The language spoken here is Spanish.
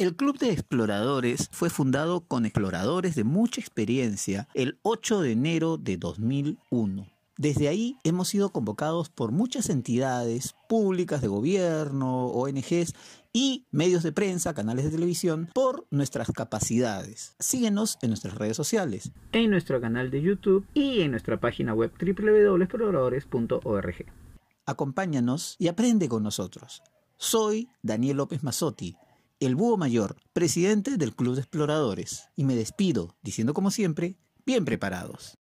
El Club de Exploradores fue fundado con exploradores de mucha experiencia el 8 de enero de 2001. Desde ahí hemos sido convocados por muchas entidades públicas de gobierno, ONGs y medios de prensa, canales de televisión, por nuestras capacidades. Síguenos en nuestras redes sociales, en nuestro canal de YouTube y en nuestra página web www.exploradores.org. Acompáñanos y aprende con nosotros. Soy Daniel López Mazzotti, el búho mayor, presidente del Club de Exploradores, y me despido diciendo como siempre, bien preparados.